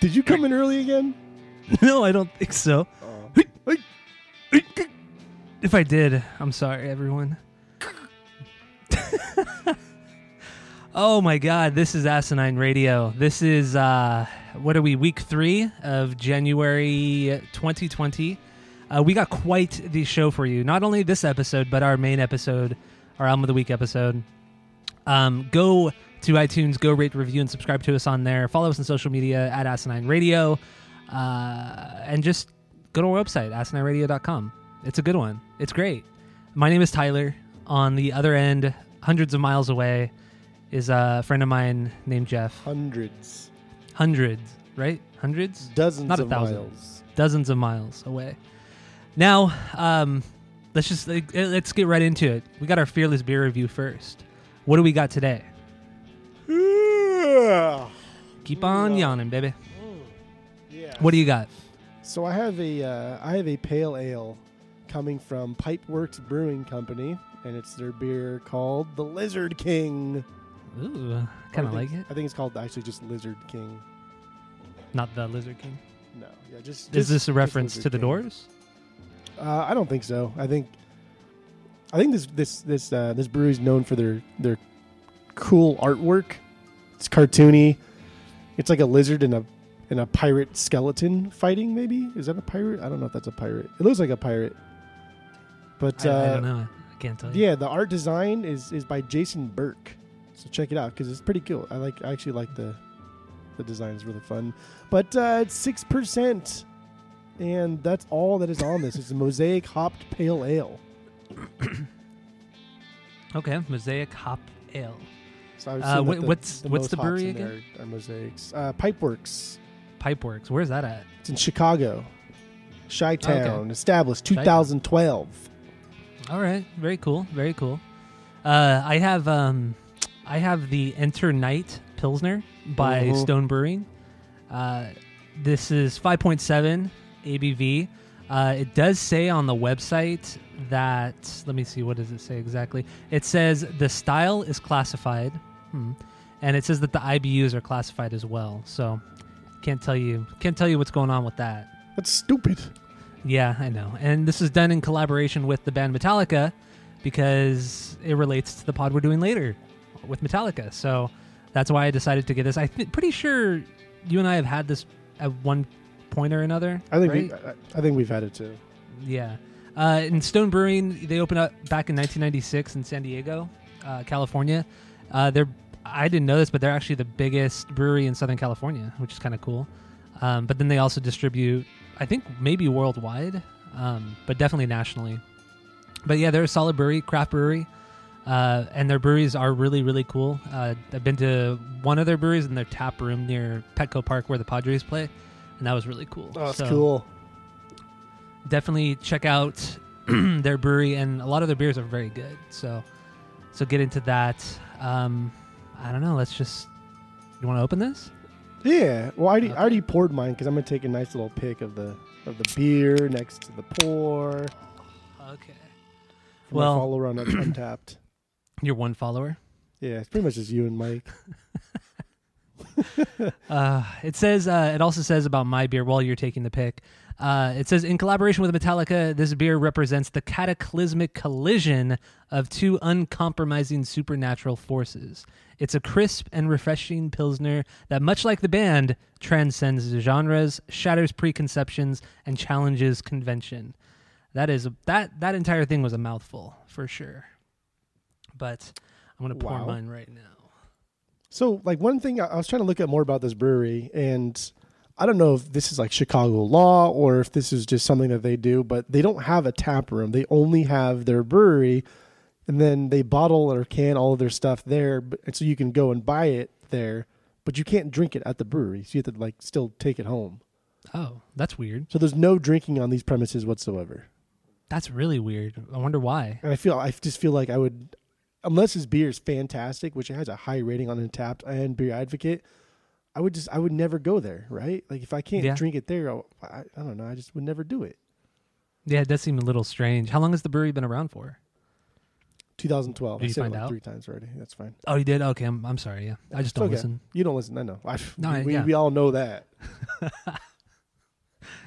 Did you come in early again? no, I don't think so. Oh. If I did, I'm sorry, everyone. oh my god, this is Asinine Radio. This is uh what are we, week three of January 2020. Uh, we got quite the show for you. Not only this episode, but our main episode, our album of the week episode. Um, go to iTunes, go rate, review, and subscribe to us on there. Follow us on social media at Asinine Radio, uh, and just go to our website, asinineradio.com. It's a good one. It's great. My name is Tyler. On the other end, hundreds of miles away, is a friend of mine named Jeff. Hundreds, Hundreds, right? Hundreds? dozens Not a thousand. miles. dozens of miles away. Now, um, let's just let's get right into it. We got our fearless beer review first. What do we got today? Keep on yawning, baby. Yeah. What do you got? So I have a uh, I have a pale ale coming from Pipeworks Brewing Company, and it's their beer called the Lizard King. Ooh, kind of like it. I think it's called actually just Lizard King. Not the Lizard King. No, yeah, just. Is just- this a just reference Lizard to the King. Doors? Uh, I don't think so. I think I think this this this uh, this brewery is known for their their cool artwork. It's cartoony. It's like a lizard and a and a pirate skeleton fighting. Maybe is that a pirate? I don't know if that's a pirate. It looks like a pirate. But I, uh, I don't know. I can't tell you. yeah, the art design is is by Jason Burke. So check it out because it's pretty cool. I like I actually like the the design is really fun. But uh, it's six percent, and that's all that is on this. It's a mosaic hopped pale ale. Okay, Mosaic Hop Ale. So Uh, assume wh- that the, what's- the what's the brewery in there Are, mosaics. Uh, Pipeworks. Pipeworks. Where's that at? It's in Chicago, Chi Town. Okay. Established Chi-town. 2012. All right, very cool, very cool. Uh, I have um, I have the Enter Night Pilsner by Mhm. Stone Brewing. Uh, this is 5.7 ABV. Uh, it does say on the website that let me see what does it say exactly. It says the style is classified, hmm, and it says that the IBUs are classified as well. So can't tell you can't tell you what's going on with that. That's stupid. Yeah, I know. And this is done in collaboration with the band Metallica because it relates to the pod we're doing later with Metallica. So that's why I decided to get this. I'm th- pretty sure you and I have had this at one point or another. I think right? we, I, I think we've had it too. Yeah. Uh, in Stone Brewing, they opened up back in 1996 in San Diego, uh, California. Uh, they're I didn't know this, but they're actually the biggest brewery in Southern California, which is kind of cool. Um, but then they also distribute, I think maybe worldwide, um, but definitely nationally. But yeah, they're a solid brewery, craft brewery, uh, and their breweries are really really cool. Uh, I've been to one of their breweries in their tap room near Petco Park where the Padres play, and that was really cool. Oh, that's So- cool. definitely check out their brewery and a lot of their beers are very good so so get into that um i don't know let's just you want to open this Yeah. Well, I already. I already poured mine because I'm gonna take a nice little pic of the of the beer next to the pour. okay For Well- my follower on Untappd. you're one follower Yeah, it's pretty much just you and Mike. uh it says uh it also says about my beer while you're taking the pick uh, it says in collaboration with Metallica, this beer represents the cataclysmic collision of two uncompromising supernatural forces. It's a crisp and refreshing pilsner that, much like the band, transcends genres, shatters preconceptions, and challenges convention. That is that that entire thing was a mouthful for sure. But I'm gonna pour Wow. mine right now. So, like one thing I, I was trying to look at more about this brewery, and I don't know if this is like Chicago law or if this is just something that they do, but they don't have a tap room. They only have their brewery, and then they bottle or can all of their stuff there, and so you can go and buy it there, but you can't drink it at the brewery. So you have to like still take it home. Oh, that's weird. So there's no drinking on these premises whatsoever. That's really weird. I wonder why. And I feel I just feel like I would, unless his beer is fantastic, which it has a high rating on Untappd and Beer Advocate, I would just I would never go there. Right? Like if I can't Yeah. drink it there, I'll- I, I don't know. I just would never do it. Yeah, it does seem a little strange. How long has the brewery been around for? 2012. Did I you said find like out? three times already. That's fine. Oh, you did? Okay, I'm, I'm sorry. Yeah, I just It's don't okay. listen. You don't listen. I know. I, No, we, I- yeah. we all know that.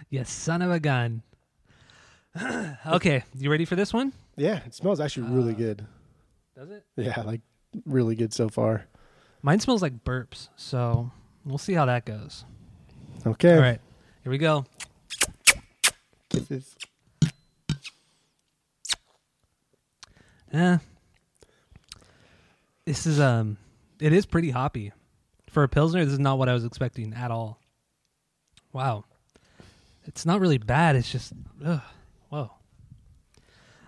You son of a gun. okay, you ready for this one? Yeah, it smells actually really Uh, good. Does it? Yeah, like really good so far. Mine smells like burps, so we'll see how that goes. Okay. All right, here we go. Kisses. Eh. This is um, it is pretty hoppy for a pilsner. This is not what I was expecting at all. Wow, it's not really bad. It's just, ugh, whoa.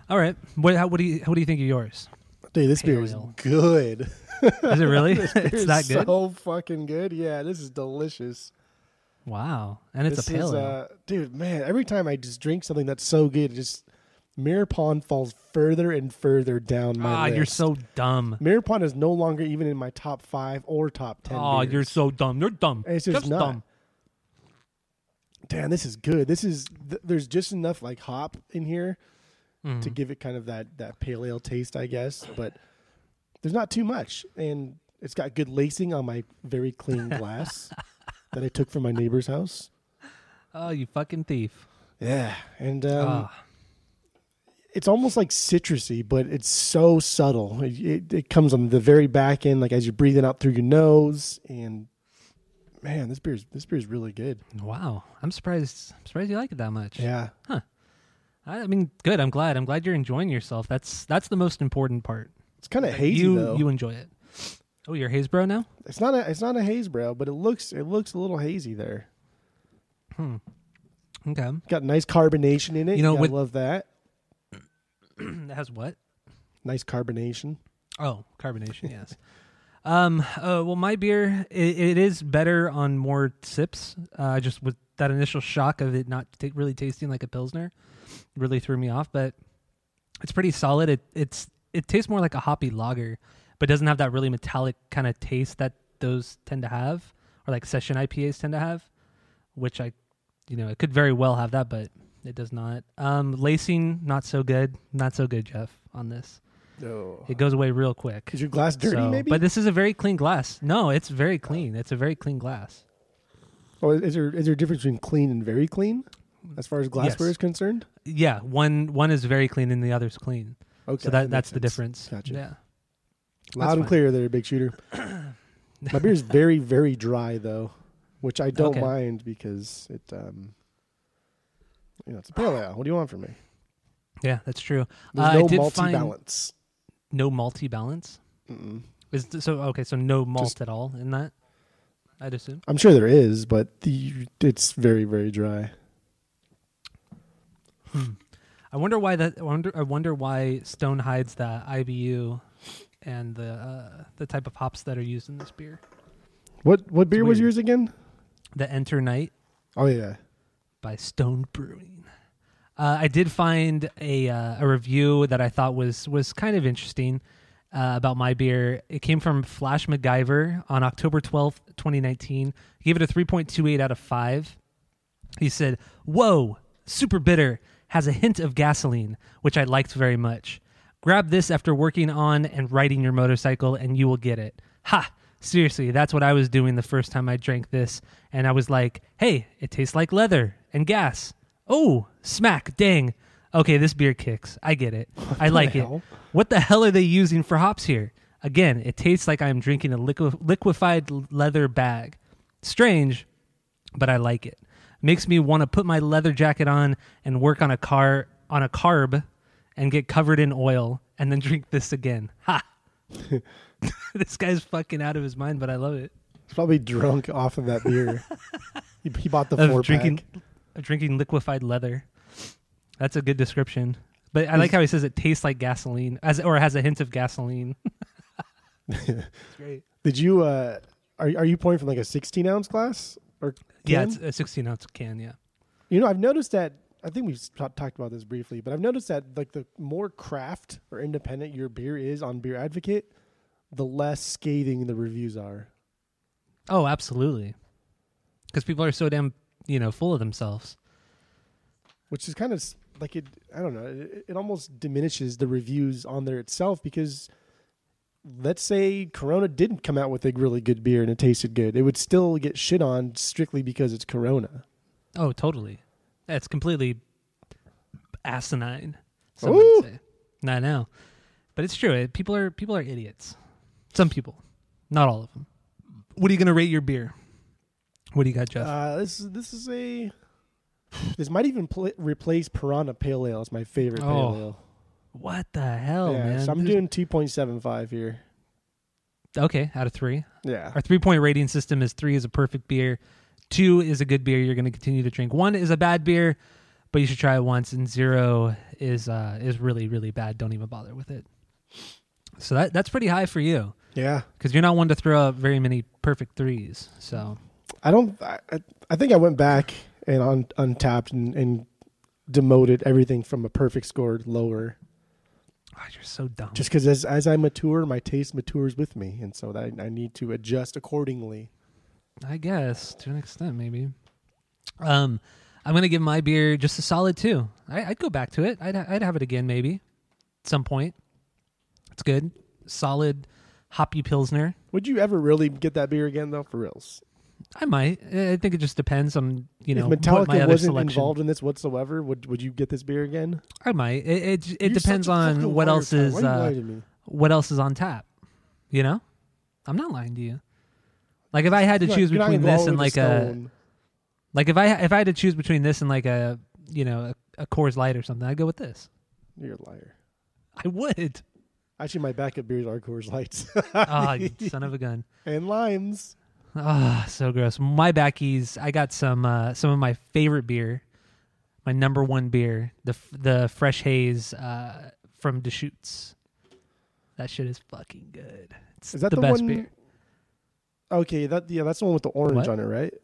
All right, what how, what do you what do you think of yours? Dude, this Pale beer is ale. good. Is it really? It's that good. So fucking good. Yeah, this is delicious. Wow, and it's this a pale is, ale. uh, dude, man. Every time I just drink something that's so good, it just Mirror Pond falls further and further down my Ah, list. you're so dumb. Mirror Pond is no longer even in my top five or top ten. Oh, beers. you're so dumb. You're dumb. It's just, just not. dumb. Damn, this is good. This is th- there's just enough like hop in here Mhm. to give it kind of that that pale ale taste, I guess. But there's not too much, and it's got good lacing on my very clean glass that I took from my neighbor's house. Oh, you fucking thief. Yeah, and um, Ah. it's almost like citrusy, but it's so subtle. It, it, it comes on the very back end, like as you're breathing out through your nose, and man, this beer's this beer's really good. Wow, I'm surprised. I'm surprised you like it that much. Yeah, I, I mean, good. I'm glad. I'm glad you're enjoying yourself. That's that's the most important part. It's kind of hazy you though. you enjoy it. Oh, you're haze bro now. It's not a it's not a haze brow, but it looks it looks a little hazy there. Hmm. Okay. Got nice carbonation in it. You know, with- love that. it has what? Nice carbonation. Oh, carbonation. Yes. um. Uh, well, my beer it, it is better on more sips. Uh, just with that initial shock of it not ta- really tasting like a pilsner, really threw me off. But it's pretty solid. It it's it tastes more like a hoppy lager, but doesn't have that really metallic kind of taste that those tend to have, or like session IPAs tend to have, which I, you know, it could very well have that, but it does not. Um, lacing not so good. Not so good, Jeff, on this. Oh. It goes away real quick. Is your glass dirty? So- maybe. But this is a very clean glass. No, it's very clean. It's a very clean glass. oh, is there is there a difference between clean and very clean, as far as glassware Yes. is concerned? Yeah, one one is very clean and the other's clean. Okay, so that, makes that's the difference. Gotcha. Yeah. Loud That's and fine. clear there, big shooter. My beer is very very dry though, which I don't Okay. mind because it um. You know, it's a pale ale. What do you want from me? Yeah, that's true. There's Uh, no I did malty balance. no malty balance. Mm-mm. Is th- so okay, so no malt Just- at all in that. I'd assume. I'm sure there is, but the it's very very dry. Hmm. I wonder why that. I wonder. I wonder why Stone hides the IBU and the uh, the type of hops that are used in this beer. What what beer was weird. yours again? The Enter Night Oh yeah, by Stone Brewing. Uh, I did find a uh, a review that I thought was was kind of interesting uh, about my beer. It came from Flash MacGyver on October twelfth, twenty nineteen. He gave it a three point two eight out of five. He said, "Whoa, super bitter, has a hint of gasoline, which I liked very much. Grab this after working on and riding your motorcycle, and you will get it. Ha! Seriously, that's what I was doing the first time I drank this, and I was like, hey, it tastes like leather and gas. Oh, smack, dang. Okay, this beer kicks. I get it. I like it. What the hell are they using for hops here? Again, it tastes like I'm drinking a liqui- liquefied leather bag. Strange, but I like it. Makes me want to put my leather jacket on and work on a car on a carb and get covered in oil and then drink this again. Ha. this guy's fucking out of his mind, but I love it. He's probably drunk off of that beer. he, he bought the Of four drinking pack. of drinking liquefied leather. That's a good description. But I like how he says it tastes like gasoline as or has a hint of gasoline. great. Did you? uh Are are you pouring from like a 16 ounce glass, or or Yeah, it's a 16 ounce can. Yeah. You know, I've noticed that. I think we've ta- talked about this briefly, but I've noticed that like the more craft or independent your beer is on Beer Advocate, the less scathing the reviews are. Oh, absolutely. Because people are so damn you know full of themselves. which is kind of s- like it. I don't know. It, it almost diminishes the reviews on there itself because let's say Corona didn't come out with a really good beer and it tasted good, it would still get shit on strictly because it's Corona. Oh, totally. That's completely asinine. Some Ooh. might say. I know, but it's true. People are people are idiots. Some people, not all of them. What are you going to rate your beer? What do you got, Jeff? Uh, this is this is a. This might even pl- replace Piranha Pale Ale as my favorite Oh, pale ale. What the hell, yeah, man? so I'm doing two point seven five here. okay out of three. Yeah, Our three point rating system is three is a perfect beer, two is a good beer you're going to continue to drink, one is a bad beer, but you should try it once, and zero is uh, is really really bad. Don't even bother with it. So that that's pretty high for you yeah. because you're not one to throw out very many perfect threes. So I don't. I, I- I think I went back and on Untappd and, and demoted everything from a perfect score lower. God, you're so dumb. Just because as as I mature, my taste matures with me, and so that I need to adjust accordingly. I guess to an extent, maybe. Um, I'm gonna give my beer just a solid two. I, I'd go back to it. I'd I'd have it again maybe, at some point. It's good, solid, hoppy pilsner. Would you ever really get that beer again, though? For reals, I might. I think it just depends on you know if what my Metallica wasn't selection. involved in this whatsoever, would would you get this beer again? I might. It it, it depends on what else is uh, lying to me? what else is on tap. You know, I'm not lying to you. Like if I had to You're choose not between this and like a Stone. like if I if I had to choose between this and like a you know a, a Coors Light or something, I'd go with this. You're a liar. I would. Actually, my backup beers are Coors Lights Ah, you son of a gun. and limes. Ah, so gross. My backies. I got some uh, some of my favorite beer, my number one beer, the f- the fresh haze uh, from Deschutes. That shit is fucking good. It's Is that the, the, best one? beer. Okay, that yeah, that's the one with the orange What? on it, right?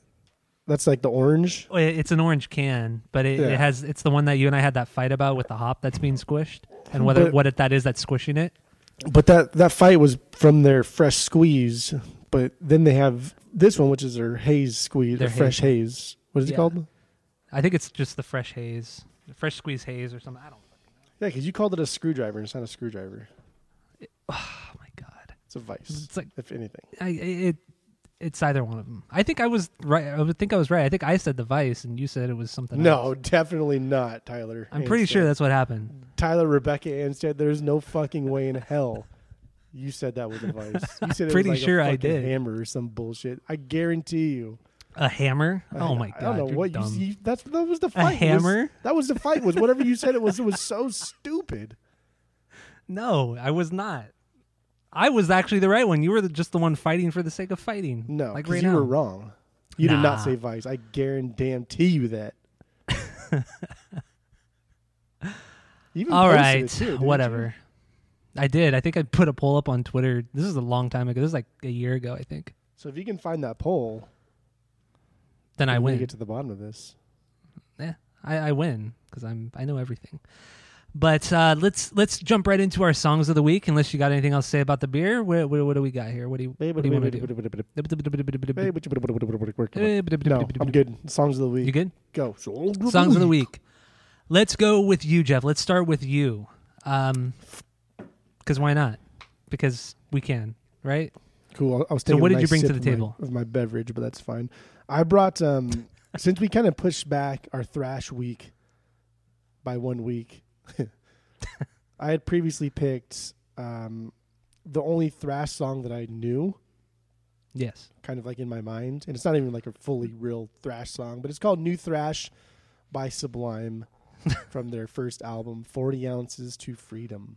That's like the orange. It's an orange can, but it, Yeah. it has. It's the one that you and I had that fight about with the hop that's being squished, and whether But- what it, that is that's squishing it. But that that fight was from their fresh squeeze. But then they have this one, which is their haze squeeze, Their fresh haze. What is Yeah. it called? I think it's just the fresh haze, the fresh squeeze haze or something. I don't. Yeah, because you called it a screwdriver, and it's not a screwdriver. Oh my god! It's a vice, It's like if anything. I it. It's either one of them. I think I was right. I would think I was right. I think I said the vice, and you said it was something. No, else. definitely not, Tyler. I'm pretty sure that's what happened. Tyler Rebecca Anstead. There's no fucking way in hell. You said that was a vice. You said it Pretty was like sure a I fucking did. Hammer or some bullshit. I guarantee you. A hammer? Oh my god! I don't know you're what you, dumb. you. That's that was the A fight. was- hammer? that was the fight. Was whatever you said. It was. It was so stupid. No, I was not. I was actually the right one. You were the, just the one fighting for the sake of fighting. No, like because right you now. were wrong. You did Nah. not say vice. I guarantee you that. You even All posted right, it too, didn't you? whatever. I did. I think I put a poll up on Twitter. This is a long time ago. This is like a year ago, I think. So if you can find that poll, Then I win. Get to the bottom of this. Yeah, I, I win because I'm I know everything. But uh, let's let's jump right into our songs of the week. Unless you got anything else to say about the beer, what, what, what do we got here? What do you, what do you want to do? No, I'm good. Songs of the week. You good? Go. Songs of the week. Let's go with you, Jeff. Let's start with you. Um, because why not? Because we can, right? Cool. I was So what did you bring to the of my- table? of my beverage, but that's fine. I brought um since we kind of pushed back our thrash week by one week. I had previously picked um the only thrash song that I knew, Yes. kind of like in my mind, and it's not even like a fully real thrash song, but it's called New Thrash by Sublime from their first album, Forty Ounces to Freedom.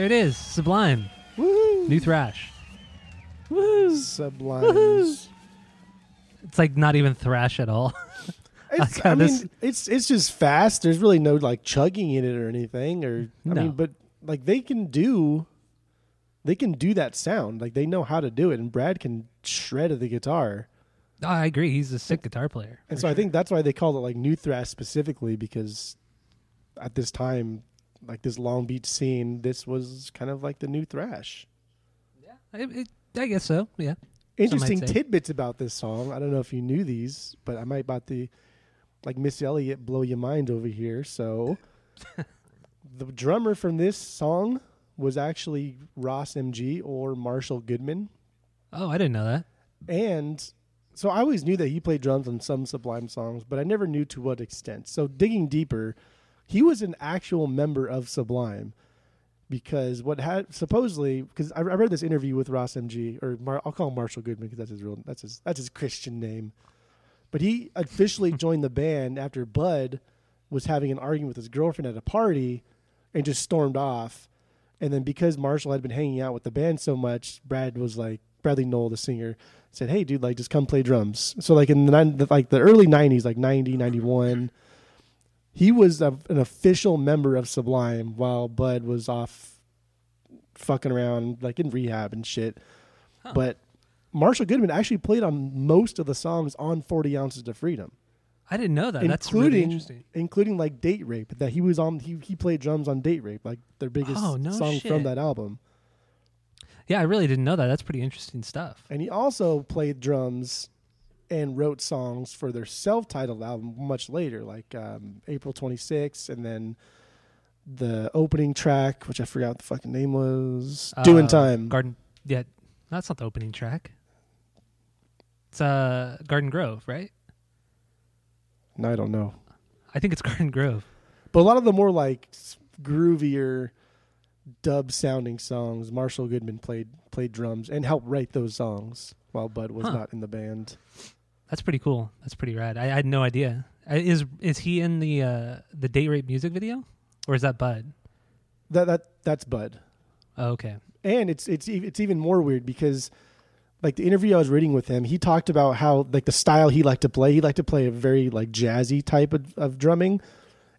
There it is. Sublime. Woohoo! New thrash. Sublimes. It's like not even thrash at all. It's, Okay, I mean, it's it's just fast. There's really no like chugging in it or anything. Or I No. mean, but like they can do, they can do that sound. Like they know how to do it. And Brad can shred the guitar. Oh, I agree. He's a sick guitar player. And for so I think that's why they called it like new thrash specifically because at this time, like this Long Beach scene, this was kind of like the new thrash. Yeah, it- it- I guess so. Yeah. Interesting tidbits about this song. I don't know if you knew these, but I might about the like Miss Elliott blow your mind over here. So the drummer from this song was actually Ras MG or Marshall Goodman. Oh, I didn't know that. And so I always knew that he played drums on some Sublime songs, but I never knew to what extent. So digging deeper, he was an actual member of Sublime because what had supposedly because I, I read this interview with Ras MG or Mar, I'll call him Marshall Goodman because that's his real that's his that's his Christian name. But he officially joined the band after Bud was having an argument with his girlfriend at a party and just stormed off. And then because Marshall had been hanging out with the band so much, Brad was like Bradley Nowell, the singer, said, "Hey, dude, like just come play drums." So like in the like the early '90s, like 90, 91, he was a, an official member of Sublime while Bud was off fucking around like in rehab and shit. But Marshall Goodman actually played on most of the songs on 40 Ounces to Freedom I didn't know that. That's really including interesting. including like date rape that he was on he, he played drums on date rape like their biggest Oh, no song shit. from that album Yeah, I really didn't know that. That's pretty interesting stuff. and he also played drums and wrote songs for their self-titled album much later like um, april 26 and then the opening track which i forgot what the fucking name was doing Uh, time Garden. Yeah, that's not the opening track. It's uh Garden Grove, right? no, i don't know I think it's Garden Grove. but a lot of the more like groovier dub sounding songs marshall goodman played played drums and helped write those songs while bud was Huh. not in the band That's pretty cool. That's pretty rad. I, I had no idea. Is is he in the uh the date rape music video, or is that Bud? that that that's bud Oh, okay. and it's it's it's even more weird because like the interview I was reading with him, he talked about how like the style he liked to play. He liked to play a very like jazzy type of, of drumming.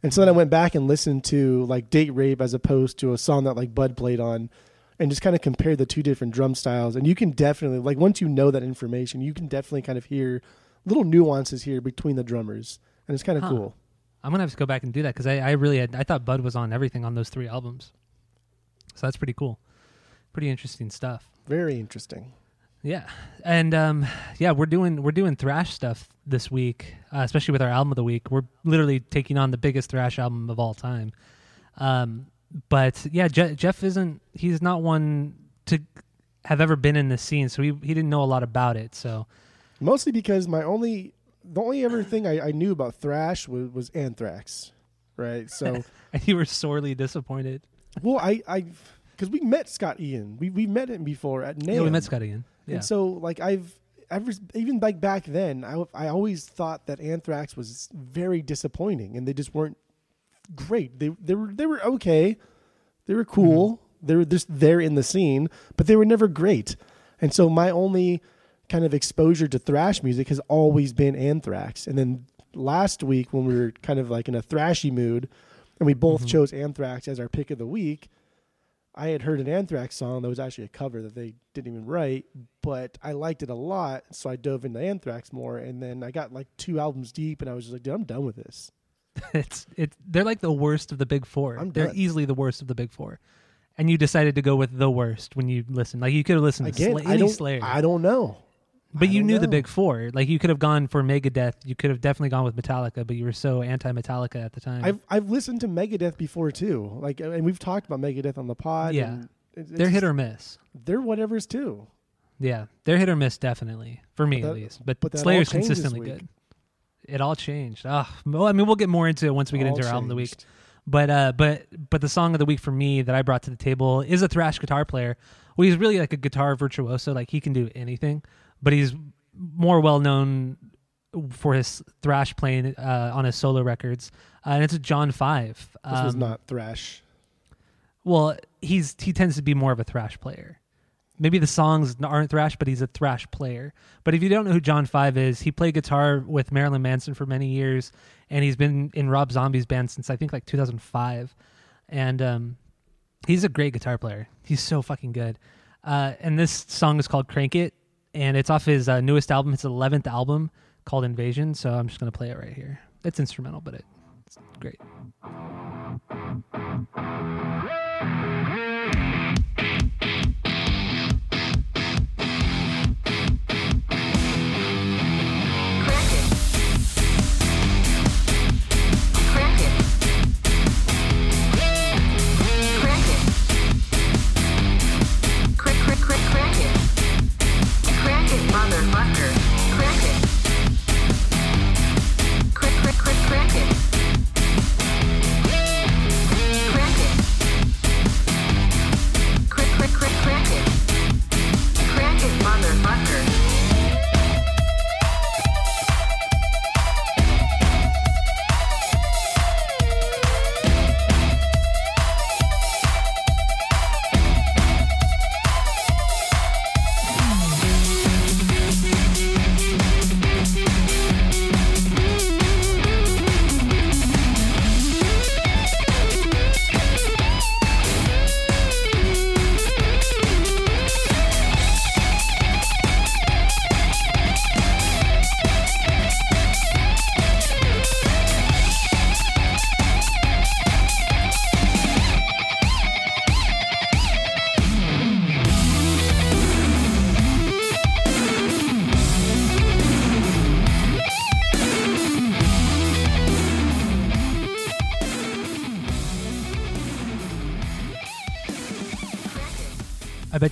And so then I went back and listened to like Date Rape as opposed to a song that like Bud played on and just kind of compare the two different drum styles. And you can definitely like once you know that information, you can definitely kind of hear little nuances here between the drummers. And it's kind of Huh. cool. I'm gonna have to go back and do that because I, I really had, I thought Bud was on everything on those three albums. So that's pretty cool. Pretty interesting stuff. Very interesting. Yeah, and um, yeah, we're doing we're doing thrash stuff this week, uh, especially with our album of the week. We're literally taking on the biggest thrash album of all time. Um, but yeah, Je- Jeff isn't he's not one to have ever been in the scene, so he he didn't know a lot about it. So Mostly because my only the only ever thing I, I knew about thrash was, was anthrax. Right. So and you were sorely disappointed. Well, I, I, because we met Scott Ian. We we met him before at NAMM. Yeah, we met Scott Ian. Yeah, And so, like, I've ever even like back then, I I always thought that Anthrax was very disappointing, and they just weren't great. They they were they were okay, they were cool. Mm-hmm. They were just there in the scene, but they were never great. And so, my only kind of exposure to thrash music has always been Anthrax. And then last week, when we were kind of like in a thrashy mood, and we both Mhm. chose Anthrax as our pick of the week. I had heard an Anthrax song that was actually a cover that they didn't even write, but I liked it a lot, so I dove into Anthrax more. And then I got like two albums deep, and I was just like, "Dude, I'm done with this." it's it. They're like the worst of the big 4 I'm they're done. easily the worst of the big four, and you decided to go with the worst when you listened. Like you could have listened Again, to Sla- I any don't, Slayer. I don't know, But I you don't knew the know. big four. Like you could have gone for Megadeth. You could have definitely gone with Metallica, but you were so anti-Metallica at the time. I've I've listened to Megadeth before too, like, and we've talked about Megadeth on the pod. Yeah. and it- it's they're hit just- or miss. they're whatever's too. Yeah, they're hit or miss definitely for me But at that- least. But, but that all Slayer's changed this consistently week. good. It all changed. Ah, well, I mean, we'll get more into it once we get All into our album of the week. But uh, but but the song of the week for me that I brought to the table is a thrash guitar player. Well, he's really like a guitar virtuoso. Like he can do anything, but he's more well known for his thrash playing uh, on his solo records. Uh, and it's John Five. This was Um, not thrash. Well, he's he tends to be more of a thrash player. Maybe the songs aren't thrash, but he's a thrash player. But if you don't know who John Five is, he played guitar with Marilyn Manson for many years, and he's been in Rob Zombie's band since I think like 2005. And um, he's a great guitar player. He's so fucking good. Uh, and this song is called "Crank It," and it's off his uh, newest album. His 11th album called "Invasion." So I'm just gonna play it right here. It's instrumental, but it, it's great.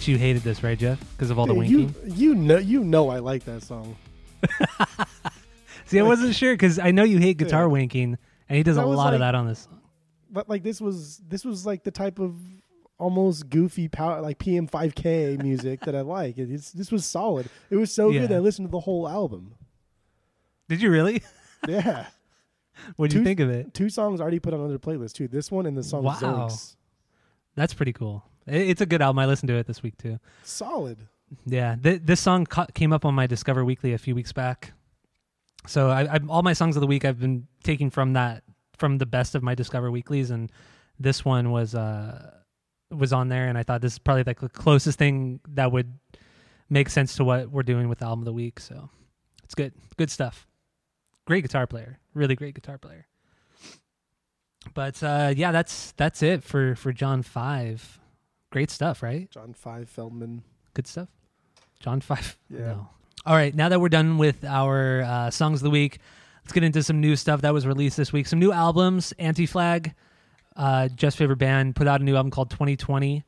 You hated this, right, Jeff? Because of all the winking. you you know you know I like that song. See, I wasn't sure because I know you hate guitar Yeah. winking, and he does a lot of that on this song. But like this was this was like the type of almost goofy power like PM5K music that I like. It's, this was solid. It was so Yeah. good. I listened to the whole album. Did you really? Yeah, what do you think of it? two songs already put on another playlist too. This one and the song Wow. Zonks. That's pretty cool. It- It's a good album. I listened to it this week too. Solid. Yeah, th- this song ca- came up on my Discover Weekly a few weeks back. So I, I, all my songs of the week I've been taking from that from the best of my Discover Weeklies, and this one was uh was on there, and I thought this is probably like the closest thing that would make sense to what we're doing with the album of the week. So it's good, good stuff. Great guitar player, really great guitar player. But uh, yeah, that's that's it for for John Five. Great stuff, right? John Five Feldman. Good stuff. John Five. Yeah. No. All right. Now that we're done with our uh, songs of the week, let's get into some new stuff that was released this week. Some new albums. Anti Flag, uh, Just Favorite Band, put out a new album called 2020.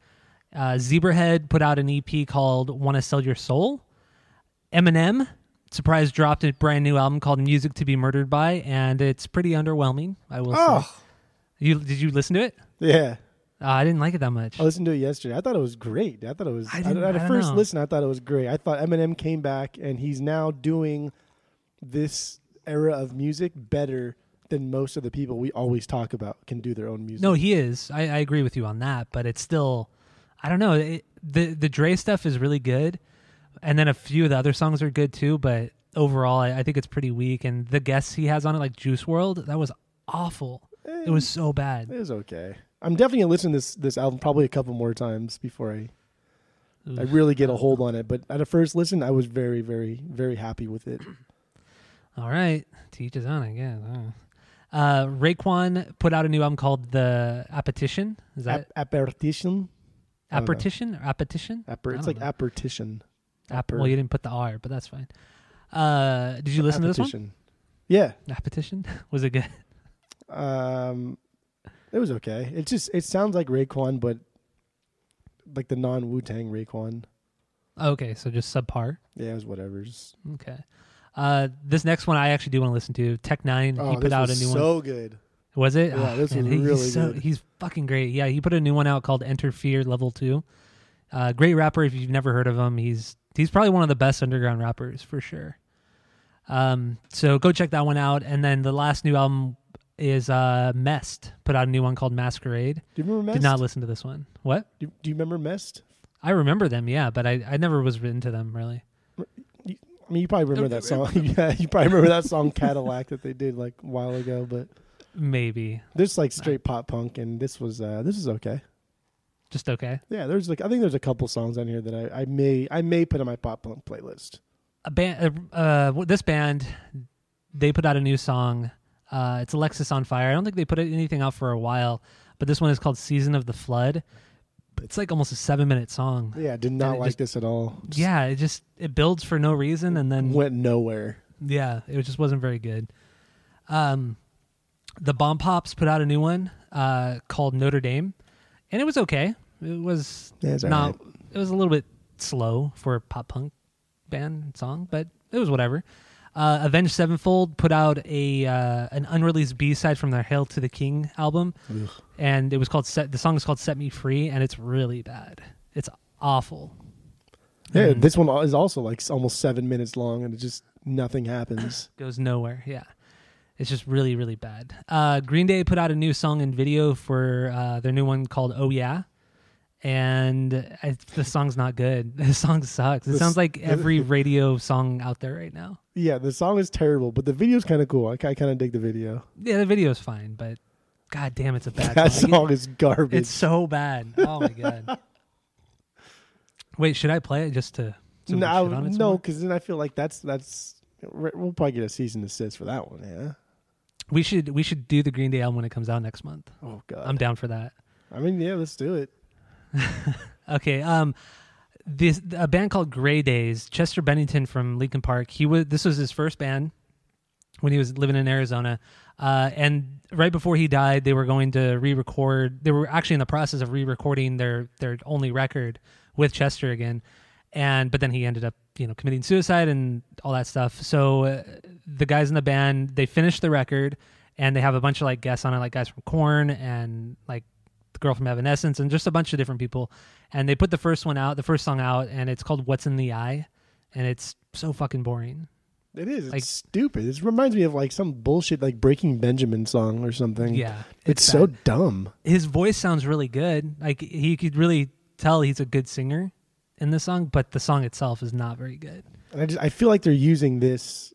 Uh, Zebrahead put out an EP called "Want to Sell Your Soul." Eminem, surprise, dropped a brand new album called "Music to Be Murdered By," and it's pretty underwhelming. I will say. Oh You did you listen to it? yeah. Uh, I didn't like it that much. I listened to it yesterday. I thought it was great. I thought it was. I didn't- at I first know. listen, I thought it was great. I thought Eminem came back and he's now doing this era of music better than most of the people we always talk about can do their own music. No, he is. I, I agree with you on that, but it's still, I don't know. It, the the Dre stuff is really good, and then a few of the other songs are good too. But overall, I, I think it's pretty weak. And the guests he has on it, like Juice WRLD, that was awful. It was so bad. it was okay. I'm definitely gonna listen to this this album probably a couple more times before I I really get a hold on it. But at a first listen, I was very very very happy with it. All right, teach his own, I guess. Uh, Raekwon put out a new album called The Appetition. Is that Ap- don't. Appetition or Appetition? I it's like know. apparition. App- well, you didn't put the R, but that's fine. Uh, did you listen to this one? Yeah. Appetition? Was it good? Um, it was okay. It just it sounds like Raekwon, but like the non Wu Tang Raekwon. Okay, so just subpar. Yeah, it was whatever. Okay. Uh, this next one I actually do want to listen to. Tech Nine. oh, he put out a new one. so good. Was it? Yeah, Oh, this man, was he's really so, good. He's fucking great. Yeah, he put a new one out called Enter Fear Level Two. Uh, great rapper. If you've never heard of him, he's he's probably one of the best underground rappers for sure. Um, so go check that one out. And then the last new album is uh, Mest put out a new one called Masquerade. Do you remember Mest? Did not listen to this one. What? Do, do you remember Mest? I remember them, yeah, but I, I never was into them really. I mean, you probably remember that song. yeah, you probably remember that song Cadillac that they did like a while ago. But Maybe there's like straight pop punk, and this was uh this is okay. just okay. Yeah, there's like I think there's a couple songs on here that I, I may I may put on my pop punk playlist. a band uh, uh this band they put out a new song uh it's Alexisonfire i don't think they put anything out for a while but this one is called season of the flood it's like almost a seven minute song Yeah, did not like just- this at all. Just yeah it just it builds for no reason and then went nowhere. yeah it just wasn't very good um the bomb pops put out a new one uh called notre dame and it was okay it was it's not alright. it was a little bit slow for a pop punk band song but it was whatever uh, Avenged Sevenfold put out a uh, an unreleased B side from their Hail to the King album, Ugh. and it was called Set. The song is called "Set Me Free," and it's really bad. It's awful. Yeah, And this one is also like almost seven minutes long, and it just nothing happens. goes nowhere. Yeah, it's just really really bad. Uh, Green Day put out a new song and video for uh, their new one called "Oh Yeah." And I, the song's not good. The song sucks. It This- sounds like every radio song out there right now. yeah, the song is terrible, but the video's kind of cool. I, kind of dig the video. Yeah, the video's fine, but god damn, it's a bad that song. song is garbage. It's so bad. Oh my god. Wait, should I play it just to? we no, no, because then I feel like that's that's we'll probably get a season assist for that one. Yeah. We should we should do the Green Day album when it comes out next month. Oh god. I'm down for that. I mean, yeah, let's do it. Okay. Um, this a band called Grey Daze. Chester Bennington from Linkin Park. He was this was his first band when he was living in Arizona. Uh, and right before he died, they were going to re-record. They were actually in the process of re-recording their their only record with Chester again. And but then he ended up, you know, committing suicide and all that stuff. So uh, the guys in the band they finished the record, and they have a bunch of like guests on it, like guys from Korn and like girl from Evanescence and just a bunch of different people. And they put the first one out, the first song out, and it's called "What's in the Eye," and it's so fucking boring. It is. It's Like- stupid. It reminds me of like some bullshit like Breaking Benjamin song or something. Yeah, It's, so dumb. his voice sounds really good. Like he could really tell he's a good singer in the song, but the song itself is not very good. And I just I feel like they're using this,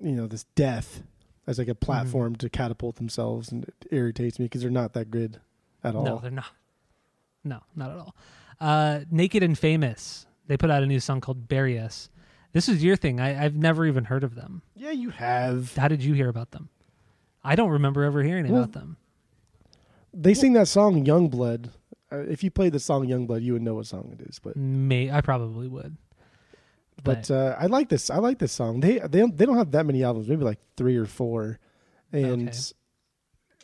you know, this death as like a platform Mm-hmm. to catapult themselves, and it irritates me because they're not that good at all. No, they're not. No, not at all. Uh, Naked and Famous. They put out a new song called "Bury Us." This is your thing. I, I've never even heard of them. yeah, you have. How did you hear about them? I don't remember ever hearing Well, about them. They sing that song "Young Blood." Uh, if you played the song "Young Blood," you would know what song it is. But May I probably would. But uh, I like this. I like this song. They they don't, they don't have that many albums. Maybe like three or four, and Okay.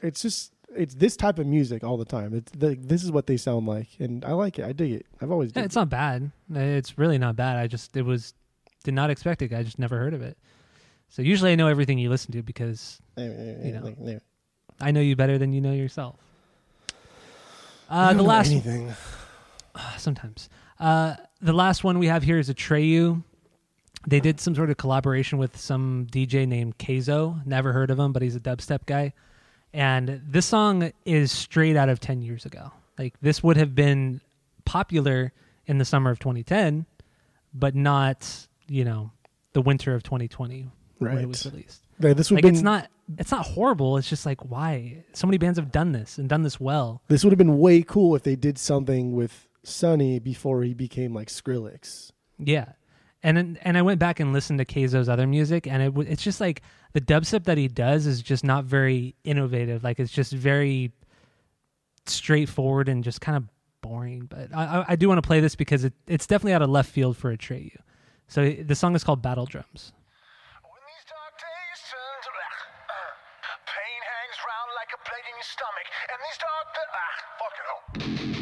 it's just it's this type of music all the time. It's the, this is what they sound like, and I like it. I dig it. I've always Yeah, it's not bad. It's really not bad. I just it was did not expect it. I just never heard of it. So usually I know everything you listen to because it. you know. I know you better than you know yourself. Uh, the last anything. sometimes. Uh, the last one we have here is a Atreyu. They did some sort of collaboration with some DJ named Kayzo. Never heard of him, but he's a dubstep guy. And this song is straight out of 10 years ago. Like, this would have been popular in the summer of 2010, but not, you know, the winter of 2020 when Right. it was released. Right, this would Like, been, it's not. It's not horrible. It's just like why so many bands have done this and done this well. This would have been way cool if they did something with Sonny before he became like Skrillex. Yeah, and then, and I went back and listened to Kayzo's other music, and it w- it's just like the dubstep that he does is just not very innovative. Like it's just very straightforward and just kind of boring. But I, I, I do want to play this because it, it's definitely out of left field for a Atreyu. So the song is called Battle Drums. When these dark days turn to black, uh, pain hangs round like a blade in your stomach, and these dark da- ah, fuck it all.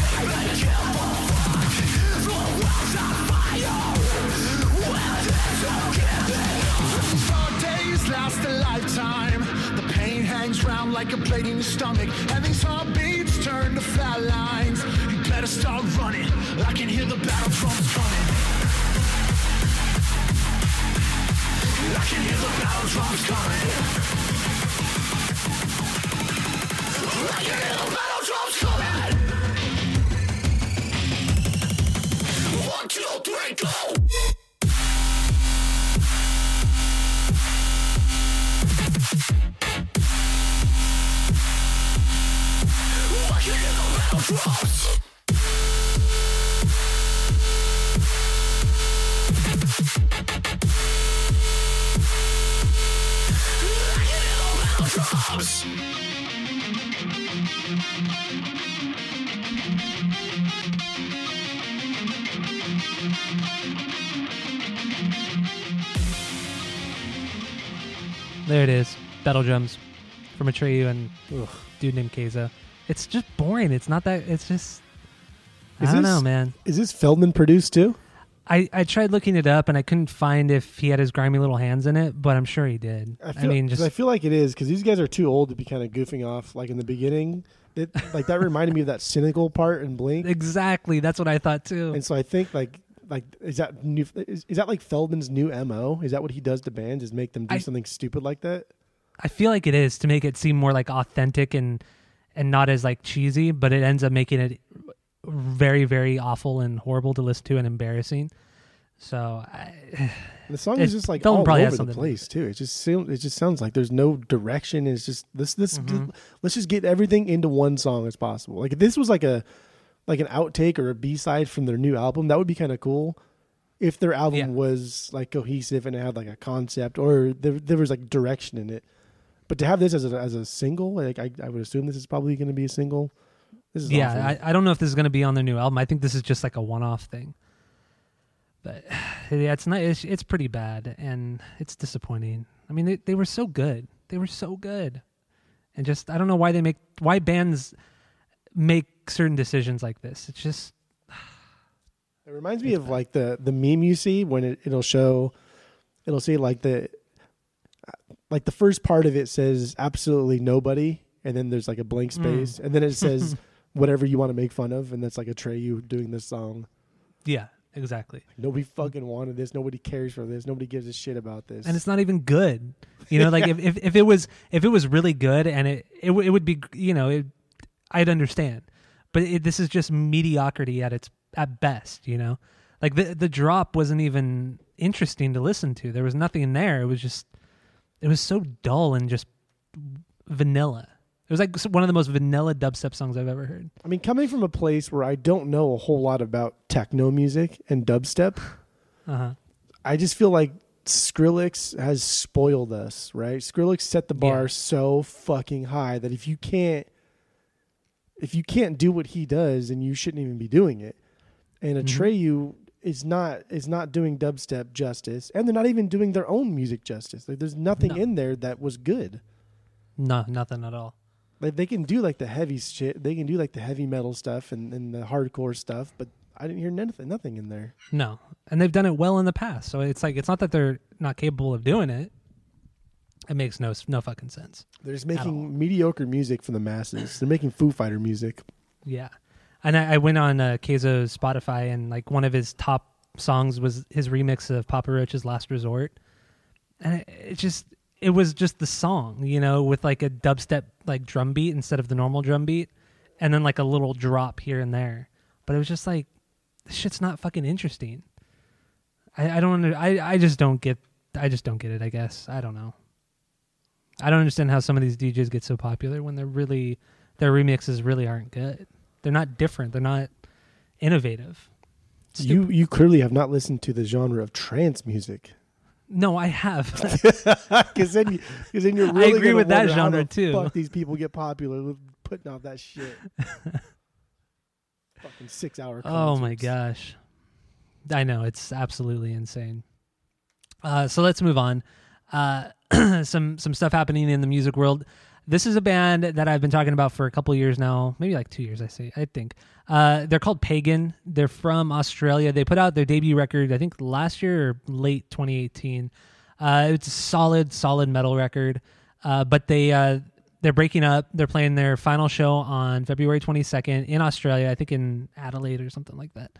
lifetime. The pain hangs round like a blade in your stomach, and these heartbeats turn to flat lines. You better start running. I can hear the battle drums coming. I can hear the battle drums coming. I can hear the There it is. Battle drums from Atreyu and dude named Kayzo. It's just boring. It's not that. It's just. I don't this- know, man. Is this Feldmann produced too? I, I tried looking it up and I couldn't find if he had his grimy little hands in it, but I'm sure he did. I, feel, mean, 'cause just I feel like it is because these guys are too old to be kind of goofing off like in the beginning. It, like that reminded me of that cynical part in Blink, exactly. That's what I thought too. and so I think like like is that new? Is, is that like Feldmann's new mo? Is that what he does to bands? Is make them do I- something stupid like that? I feel like it is to make it seem more like authentic and and not as like cheesy, but it ends up making it very very awful and horrible to listen to and embarrassing. So I, The song is just like all over the something to do place too. It just it just sounds like there's no direction. It's just this this Mm-hmm. let's just get everything into one song as possible. Like if this was like a like an outtake or a B side from their new album, that would be kind of cool. If their album Yeah. was like cohesive and it had like a concept or there there was like direction in it. But to have this as a as a single, like I, I would assume this is probably going to be a single. This is yeah. I, I don't know if this is going to be on their new album. I think this is just like a one-off thing. But yeah, it's not. It's, it's pretty bad, and it's disappointing. I mean, they they were so good. They were so good, and just I don't know why they make why bands make certain decisions like this. It's just It reminds me of like the the meme you see when it, it'll show, it'll see like the, like the first part of it says absolutely nobody, and then there's like a blank Hmm. space, and then it says whatever you want to make fun of, and that's like Atreyu doing this song. yeah, exactly. Nobody fucking wanted this. Nobody cares for this. Nobody gives a shit about this. and it's not even good. You know, like if, if if it was if it was really good and it it, w- it would be you know it, I'd understand, but it, this is just mediocrity at its at best. You know, like the the drop wasn't even interesting to listen to. There was nothing in there. It was just it was so dull and just vanilla. It was like one of the most vanilla dubstep songs I've ever heard. I mean, coming from a place where I don't know a whole lot about techno music and dubstep, Uh huh. I just feel like Skrillex has spoiled us, right? Skrillex set the bar Yeah. so fucking high that if you can't if you can't do what he does, then you shouldn't even be doing it. And Mm-hmm. Is not is not doing dubstep justice, and they're not even doing their own music justice. Like there's nothing No. in there that was good. No, nothing at all. Like they can do like the heavy shit, they can do like the heavy metal stuff and, and the hardcore stuff, but I didn't hear nothing nothing in there. No, and they've done it well in the past. So it's like it's not that they're not capable of doing it. It makes no no fucking sense. They're just making mediocre music for the masses. They're making Foo Fighter music. Yeah, and I, I went on uh, Spotify, and like one of his top songs was his remix of Papa Roach's "Last Resort," and it, it just it was just the song, you know, with like a dubstep like drum beat instead of the normal drum beat, and then like a little drop here and there. But it was just like this shit's not fucking interesting. I, I don't I I just don't get I just don't get it. I guess I don't know. I don't understand how some of these DJs get so popular when they're really their remixes really aren't good. They're not different. They're not innovative. You you clearly have not listened to the genre of trance music. No, I have. Because then, you, cause then you're really I agree with that how genre, the too. Fuck these people get popular with putting off that shit. Fucking six hour. oh my gosh. I know it's absolutely insane. Uh, so let's move on. Uh, some some stuff happening in the music world. This is a band that I've been talking about for a couple years now, maybe like two years. I say, I think. Uh, they're called Pagan. They're from Australia. They put out their debut record, I think, last year or late 2018. Uh, it's a solid, solid metal record. Uh, but they uh, they're breaking up. They're playing their final show on February 22nd in Australia. I think in Adelaide or something like that.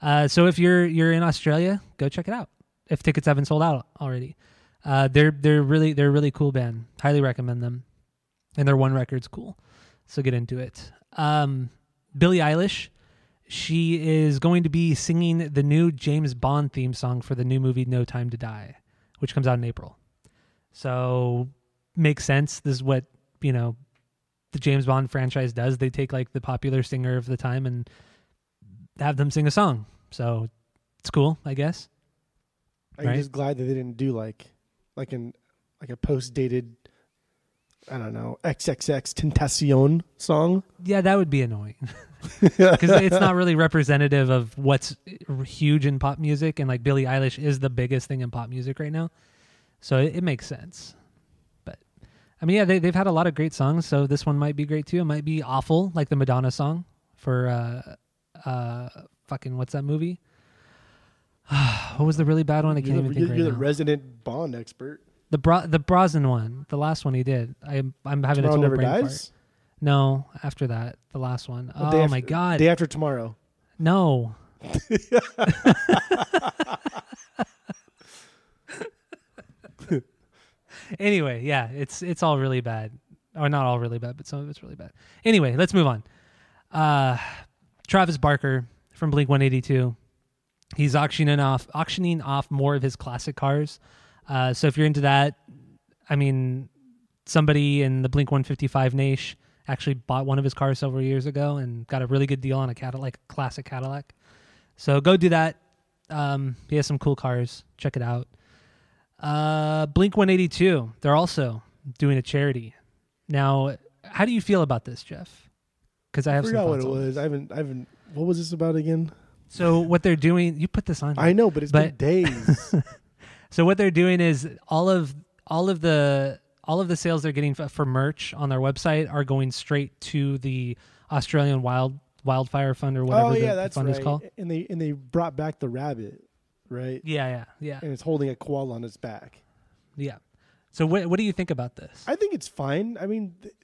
Uh, so if you're you're in Australia, go check it out. If tickets haven't sold out already, uh, they're they're really they're a really cool band. Highly recommend them, and their one record's cool. So get into it. Um, Billie Eilish, she is going to be singing the new James Bond theme song for the new movie No Time to Die, which comes out in April. So makes sense. This is what you know the James Bond franchise does. They take like the popular singer of the time and have them sing a song. So it's cool, I guess. I'm Right. just glad that they didn't do like like an like a post dated I don't know XXX Tentacion song. Yeah, that would be annoying because it's not really representative of what's huge in pop music, and like Billie Eilish is the biggest thing in pop music right now, so it, it makes sense. But I mean, yeah, they they've had a lot of great songs, so this one might be great too. It might be awful, like the Madonna song for uh uh fucking what's that movie? what was the really bad one? I can't you're even the, think you're right the now. resident Bond expert. The Bro- the Brosnan one, the last one he did. I'm I'm having Tomorrow a total never brain fart. No, after that, the last one. The Oh day my after- god. Day after tomorrow. No. anyway, yeah, it's it's all really bad. Or not all really bad, but some of it's really bad. Anyway, let's move on. Uh Travis Barker from Blink 182. He's auctioning off auctioning off more of his classic cars. Uh, so if you're into that, I mean, somebody in the Blink 155 niche actually bought one of his cars several years ago and got a really good deal on a Cadillac, like a classic Cadillac. So go do that. Um, he has some cool cars. Check it out. Uh, Blink 182. They're also doing a charity. Now, how do you feel about this, Jeff? Because I I have I forgot what it was. I haven't. I haven't. What was this about again? So what they're doing, you put this on. I know, but it's But- been days. So what they're doing is all of all of the all of the sales they're getting for, merch on their website are going straight to the Australian Wild Wildfire Fund or whatever oh the, yeah, the that's fund right. is called. And they and they brought back the rabbit, right? Yeah, yeah, yeah, And it's holding a koala on its back. yeah. So what what do you think about this? I think it's fine. I mean, th-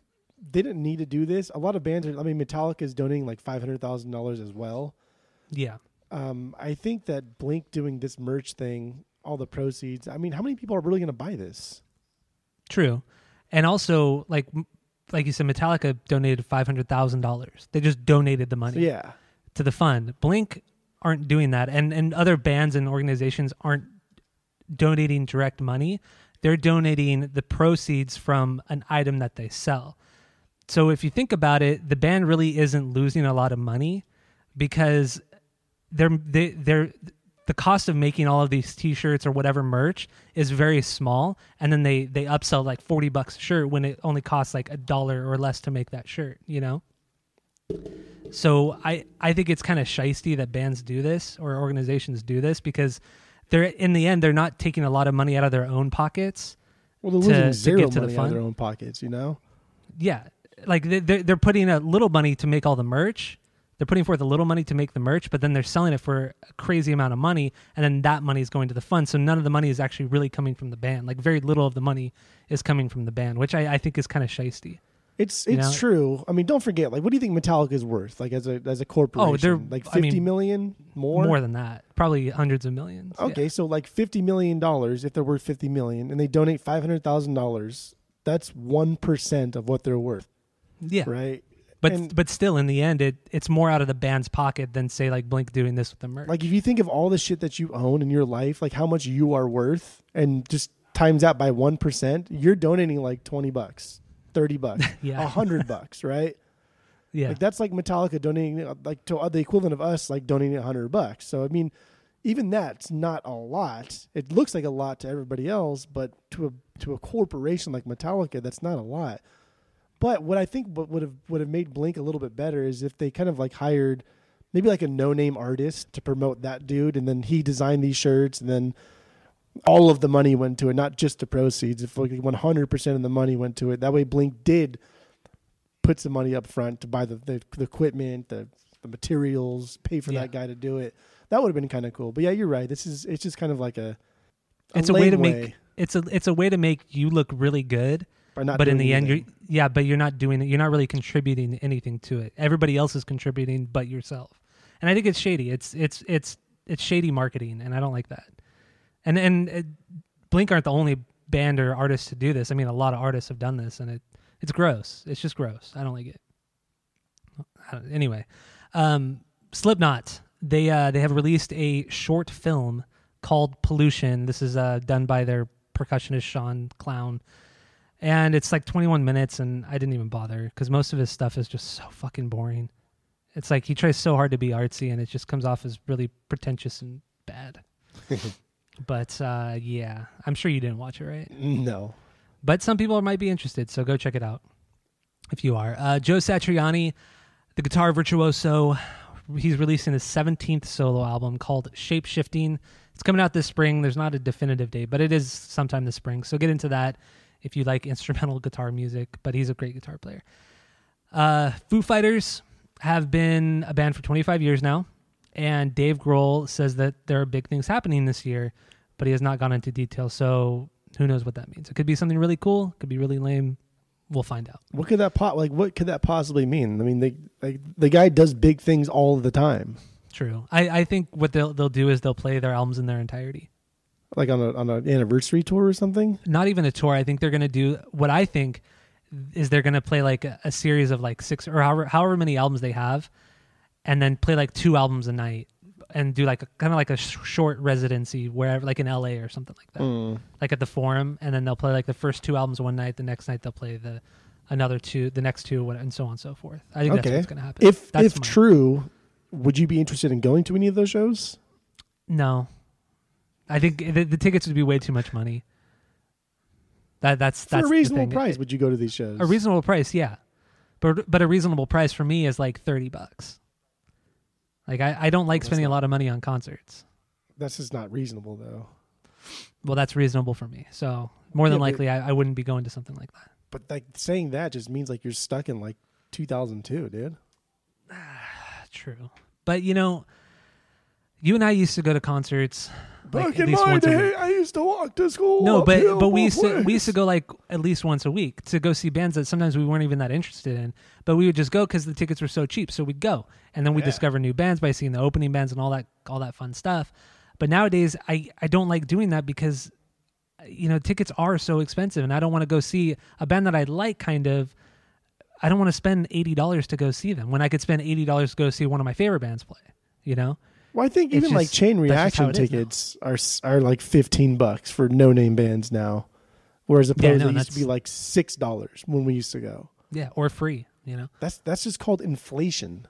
they didn't need to do this. A lot of bands are. I mean, Metallica is donating like five hundred thousand dollars as well. yeah, Um, I think that Blink doing this merch thing, all the proceeds. I mean, how many people are really going to buy this? true. And also, like like you said, Metallica donated five hundred thousand dollars. They just donated the money. Yeah, to the fund. Blink aren't doing that, and and other bands and organizations aren't donating direct money. They're donating the proceeds from an item that they sell. So if you think about it, the band really isn't losing a lot of money because they're they, they're the cost of making all of these t-shirts or whatever merch is very small and then they they upsell like 40 bucks a shirt when it only costs like a dollar or less to make that shirt you know so I I think it's kind of shisty that bands do this or organizations do this because they're in the end they're not taking a lot of money out of their own pockets. well, they're losing to zero get to the money out of their own pockets. You know, Yeah, like they're they're putting a little money to make all the merch. They're putting forth a little money to make the merch, but then they're selling it for a crazy amount of money, and then that money is going to the fund. So none of the money is actually really coming from the band. Like very little of the money is coming from the band, which I, I think is kind of shisty. it's it's know? true. I mean, don't forget. Like, what do you think Metallica is worth? Like as a as a corporation, Oh, they're- like I mean, million more. More than that, probably hundreds of millions. Yeah. Okay, so like fifty million dollars, if they're worth fifty million, and they donate five hundred thousand dollars, that's one percent of what they're worth, yeah. right? But And- but still, in the end, it it's more out of the band's pocket than say like Blink doing this with the merch. Like if you think of all the shit that you own in your life, like how much you are worth, and just times that by one percent, you're donating like twenty bucks, thirty bucks, a Yeah. hundred bucks, right? yeah, Like that's like Metallica donating like to uh, the equivalent of us like donating a hundred bucks. So I mean, even that's not a lot. It looks like a lot to everybody else, but to a to a corporation like Metallica, that's not a lot. But what I think what would have would have made Blink a little bit better is if they kind of like hired maybe like a no name artist to promote that dude, and then he designed these shirts, and then all of the money went to it, not just the proceeds. If like 100% of the money went to it, that way Blink did put some money up front to buy the, the, the equipment, the, the materials, pay for Yeah. that guy to do it. That would have been kind of cool. But yeah, you're right. This is it's just kind of like a, It's a way to lame make it's a it's a way to make you look really good, by not but in the end, you're yeah, but you're not doing it. You're not really contributing anything to it. Everybody else is contributing, but yourself. And I think it's shady. It's it's it's it's shady marketing, and I don't like that. And and uh, Blink aren't the only band or artist to do this. I mean, a lot of artists have done this, and it it's gross. It's just gross. I don't like it. Don't- Anyway, um, Slipknot they uh, they have released a short film called Pollution. This is uh, done by their percussionist Sean Clown, and it's like 21 minutes, and I didn't even bother because most of his stuff is just so fucking boring. It's like he tries so hard to be artsy, and it just comes off as really pretentious and bad. but uh, yeah, I'm sure you didn't watch it, right? no. but some people might be interested, so go check it out if you are. Uh, Joe Satriani, the guitar virtuoso, he's releasing his 17th solo album called Shape Shifting. It's coming out this spring. There's not a definitive date, but it is sometime this spring. So get into that if you like instrumental guitar music, but he's a great guitar player. Uh, Foo Fighters have been a band for 25 years now, and Dave Grohl says that there are big things happening this year, but he has not gone into detail. So who knows what that means? It could be something really cool, it could be really lame. We'll find out. What could that po- like? What could that possibly mean? I mean, they like the guy does big things all the time, True. I, I think what they'll they'll do is they'll play their albums in their entirety. Like on a on an anniversary tour or something. Not even a tour. I think they're gonna do what I think is they're gonna play like a, a series of like six or however however many albums they have, and then play like two albums a night and do like a kind of like a sh- short residency wherever like in LA or something like that. Hmm. Like at the Forum, and then they'll play like the first two albums one night. The next night they'll play the another two, the next two, and so on and so forth. I think that's what's gonna happen. if That's if my- true, would you be interested in going to any of those shows? No, I think the, the tickets would be way too much money. That that's For that's a reasonable price, would you go to these shows? A reasonable price, yeah, but but a reasonable price for me is like thirty bucks. Like I, I don't like spending a lot of money on concerts. That's just not reasonable, though. Well, that's reasonable for me. So more than Yeah, likely, I, I wouldn't be going to something like that. But like saying that just means like you're stuck in like 2002, dude. True, but you know, you and I used to go to concerts. Like, Back in my day. I used to walk to school. No, but but we used to we used to go like at least once a week to go see bands that sometimes we weren't even that interested in, but we would just go because the tickets were so cheap. So we'd go, and then we Yeah. discover new bands by seeing the opening bands and all that all that fun stuff. But nowadays, I I don't like doing that because you know tickets are so expensive, and I don't want to go see a band that I like. Kind of, I don't want to spend eighty dollars to go see them when I could spend eighty dollars to go see one of my favorite bands play. You know, Well, I think It's even like chain just reaction it is now. tickets are are like 15 bucks for no name bands now, whereas opposed no, it used to be like six dollars when we used to go. yeah, or free. You know, That's that's just called inflation.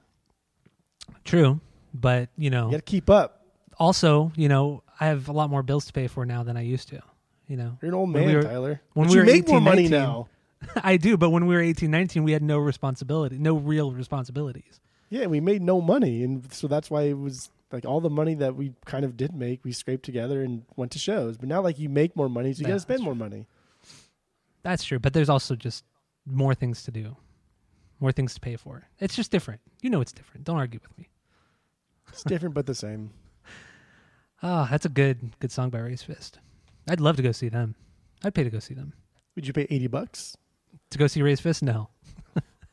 true, but you know, You got to keep up. also, you know, I have a lot more bills to pay for now than I used to. You know, You're an old When man, we were- Tyler. when But we you were make more money 19, now. I do, but when we were 18, 19, we had no responsibility, no real responsibilities. Yeah, we made no money, and so that's why it was like all the money that we kind of did make, we scraped together and went to shows. But now, like you make more money, so you Yeah, got to spend more money. That's true, but there's also just more things to do, more things to pay for. It's just different. You know, it's different. Don't argue with me. It's different but the same. Ah, that's a good, good song by Race Fist. I'd love to go see them. I'd pay to go see them. Would you pay 80 bucks? To go see Race Fist? No.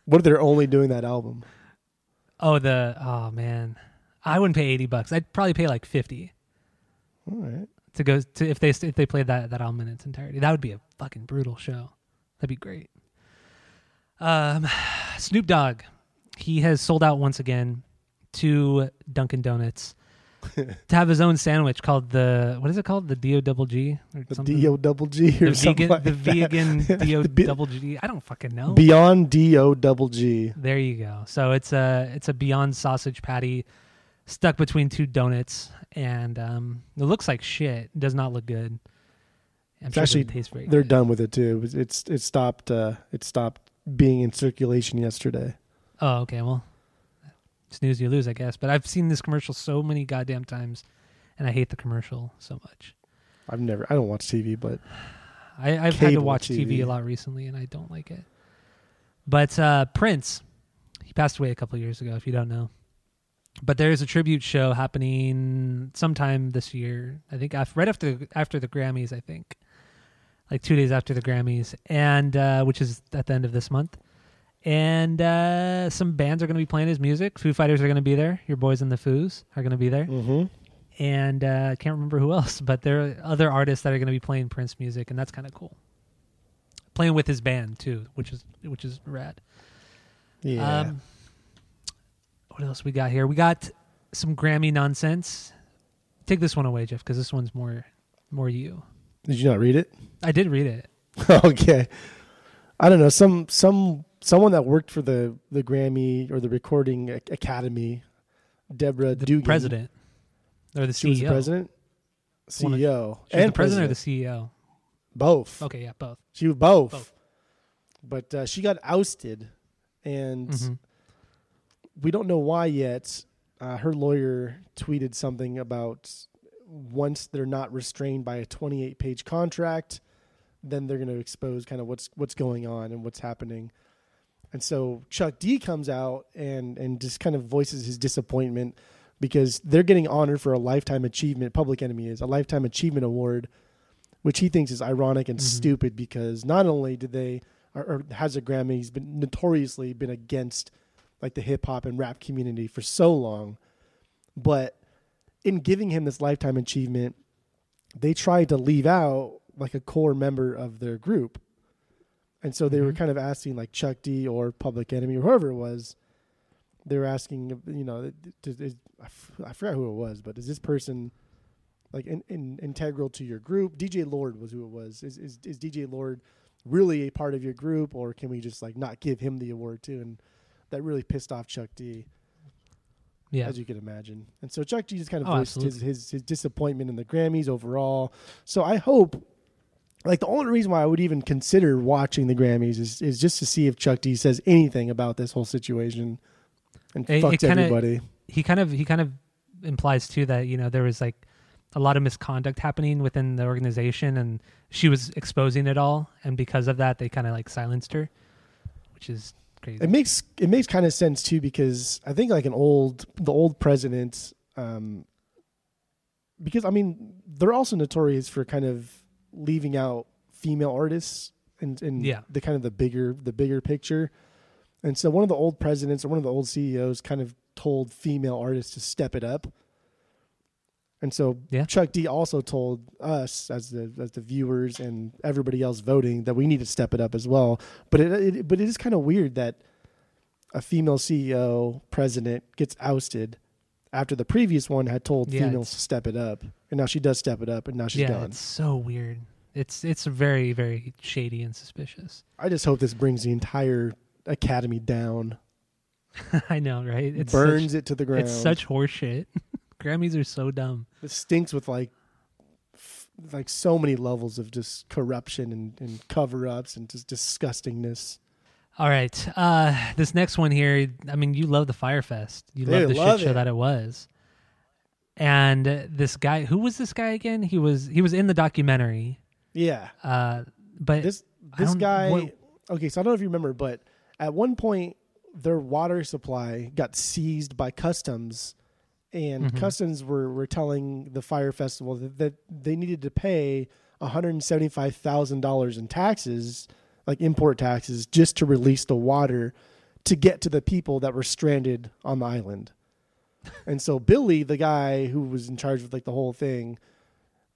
What if they're only doing that album? Oh, the oh man, I wouldn't pay 80 bucks. I'd probably pay like 50 All right. to go to if they if they played that that album in its entirety. That would be a fucking brutal show. That'd be great. Um, Snoop Dogg, he has sold out once again to Dunkin' Donuts to have his own sandwich called the what is it called the Do Double G or The something? D O double G or the something vegan like the that. vegan Do The bi- Double G. I don't fucking know. Beyond D O double G. There you go. So it's a it's a Beyond sausage patty stuck between two donuts, and um, it looks like shit. It does not look good. I'm It's sure actually it tastes very. they're good. done with it too. It It's it stopped uh it stopped being in circulation yesterday. Oh, okay. Well, snooze you lose, I guess. But I've seen this commercial so many goddamn times, and I hate the commercial so much. I've never. I don't watch TV, but I, I've had to watch TV. TV. a lot recently, and I don't like it. But uh, Prince, he passed away a couple years ago. If you don't know, but there is a tribute show happening sometime this year. I think af- right after after the Grammys. I think like two days after the Grammys, and uh, which is at the end of this month. And uh, some bands are going to be playing his music. Foo Fighters are going to be there. Your boys in the Foos are going to be there mm-hmm. and uh, I can't remember who else, but there are other artists that are going to be playing Prince music, and that's kind of cool. Playing with his band too, which is which is rad. yeah. Um, what else we got here? We got some Grammy nonsense. Take this one away, Jeff, because this one's more more you. Did you not read it? I did read it. okay. I don't know. Some some someone that worked for the the Grammy or the Recording Academy, Deborah The Dugan. president or the CEO. She was the president, of- CEO, She was and the president or the CEO. both. Okay, yeah, both. She was both. Both. But uh, she got ousted, and Mhm. We don't know why yet. Uh, her lawyer tweeted something about once they're not restrained by a 28 page contract, then they're going to expose kind of what's what's going on and what's happening. And so Chuck D comes out and and just kind of voices his disappointment because they're getting honored for a lifetime achievement. Public Enemy is a lifetime achievement award, which he thinks is ironic and Mhm. stupid because not only did they or, or has a Grammy, he's been notoriously been against like the hip hop and rap community for so long, but in giving him this lifetime achievement, they tried to leave out like a core member of their group. And so they were Mhm. kind of asking like Chuck D or Public Enemy or whoever it was. They were asking, you know, does, is, I f- I forgot who it was, but is this person like in, in, integral to your group? DJ Lord was who it was. Is, is is DJ Lord really a part of your group, or can we just like not give him the award too? And that really pissed off Chuck D Yeah, as you can imagine. And so Chuck D just kind of Oh, voiced his, his his disappointment in the Grammys overall. So I hope, like the only reason why I would even consider watching the Grammys is is just to see if Chuck D says anything about this whole situation and It- it kinda- everybody. he kind of he kind of implies too that you know there was like a lot of misconduct happening within the organization and she was exposing it all and because of that they kind of like silenced her which is crazy It makes it makes kind of sense too because I think like an old the old president, um, because I mean they're also notorious for kind of leaving out female artists and and Yeah. the kind of the bigger the bigger picture, and so one of the old presidents or one of the old CEOs kind of told female artists to step it up. And so Yeah. Chuck D also told us as the as the viewers and everybody else voting that we need to step it up as well. But it, it but it is kind of weird that a female CEO president gets ousted after the previous one had told Yeah, females to step it up, and now she does step it up, and now she's yeah gone. it's so weird it's it's very very shady and suspicious I just hope this brings the entire academy down, i know right it's burns such, it to the ground. it's such horseshit grammys are so dumb it stinks with like f- like so many levels of just corruption and, and cover ups and just disgustingness. all right uh this next one here i mean you love the Fyre Fest you love the love shit show it. that it was and uh, this guy who was this guy again he was he was in the documentary Yeah, uh but this this guy. what- okay, so I don't know if you remember, but at one point their water supply got seized by customs, and Mhm. customs were were telling the Fyre Festival that, that they needed to pay one hundred and seventy five thousand dollars in taxes, like import taxes, just to release the water to get to the people that were stranded on the island. And so Billy, the guy who was in charge of like the whole thing,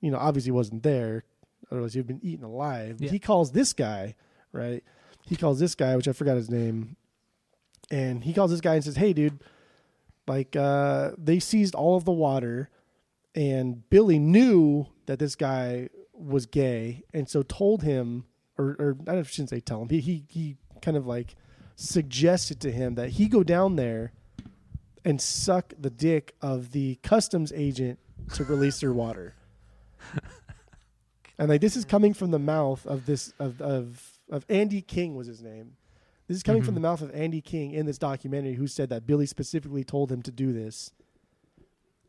you know, obviously wasn't there, otherwise he'd been eaten alive. Yeah. He calls this guy, right? He calls this guy, which I forgot his name, and he calls this guy and says, "Hey, dude, like uh, they seized all of the water, and Billy knew that this guy was gay, and so told him, or, or I shouldn't say tell him. He he he kind of like suggested to him that he go down there." and suck the dick of the customs agent to release their water. and like this is coming from the mouth of this of of of Andy King was his name. This is coming from Mhm. the mouth of Andy King in this documentary who said that Billy specifically told him to do this.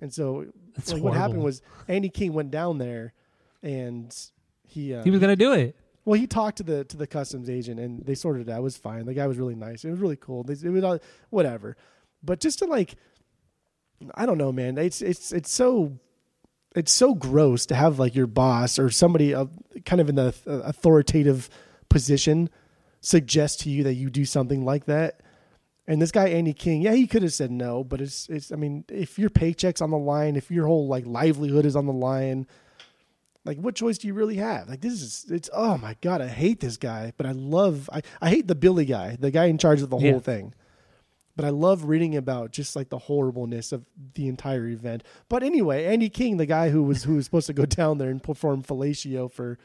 And so like what happened was Andy King went down there and he uh, He was gonna do it. well, he talked to the to the customs agent, and they sorted it out. It was fine. The guy was really nice. It was really cool. They, it was all, whatever. But just to like, I don't know, man. It's it's it's so it's so gross to have like your boss or somebody uh, kind of in the authoritative position suggest to you that you do something like that. And this guy Andy King, yeah, he could have said no, but it's it's. I mean, if your paycheck's on the line, if your whole like livelihood is on the line, like what choice do you really have like this is it's oh my god i hate this guy but i love i, I hate the billy guy the guy in charge of the Yeah. whole thing but i love reading about just like the horribleness of the entire event but anyway andy king the guy who was who was supposed to go down there and perform fellatio for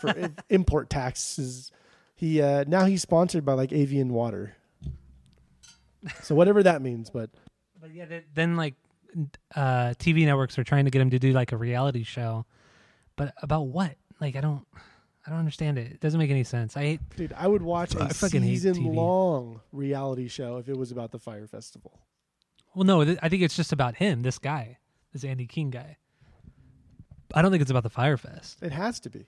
for import taxes he uh now he's sponsored by like Evian water so whatever that means but But yeah, th- then like uh, TV networks are trying to get him to do like a reality show, but about what? Like I don't, I don't understand it. It doesn't make any sense. I hate. dude i would watch I a season long reality show if it was about the Fyre Festival Well, no, th- I think it's just about him. This guy, this Andy King guy. I don't think it's about the fire Fyre Fest. it has to be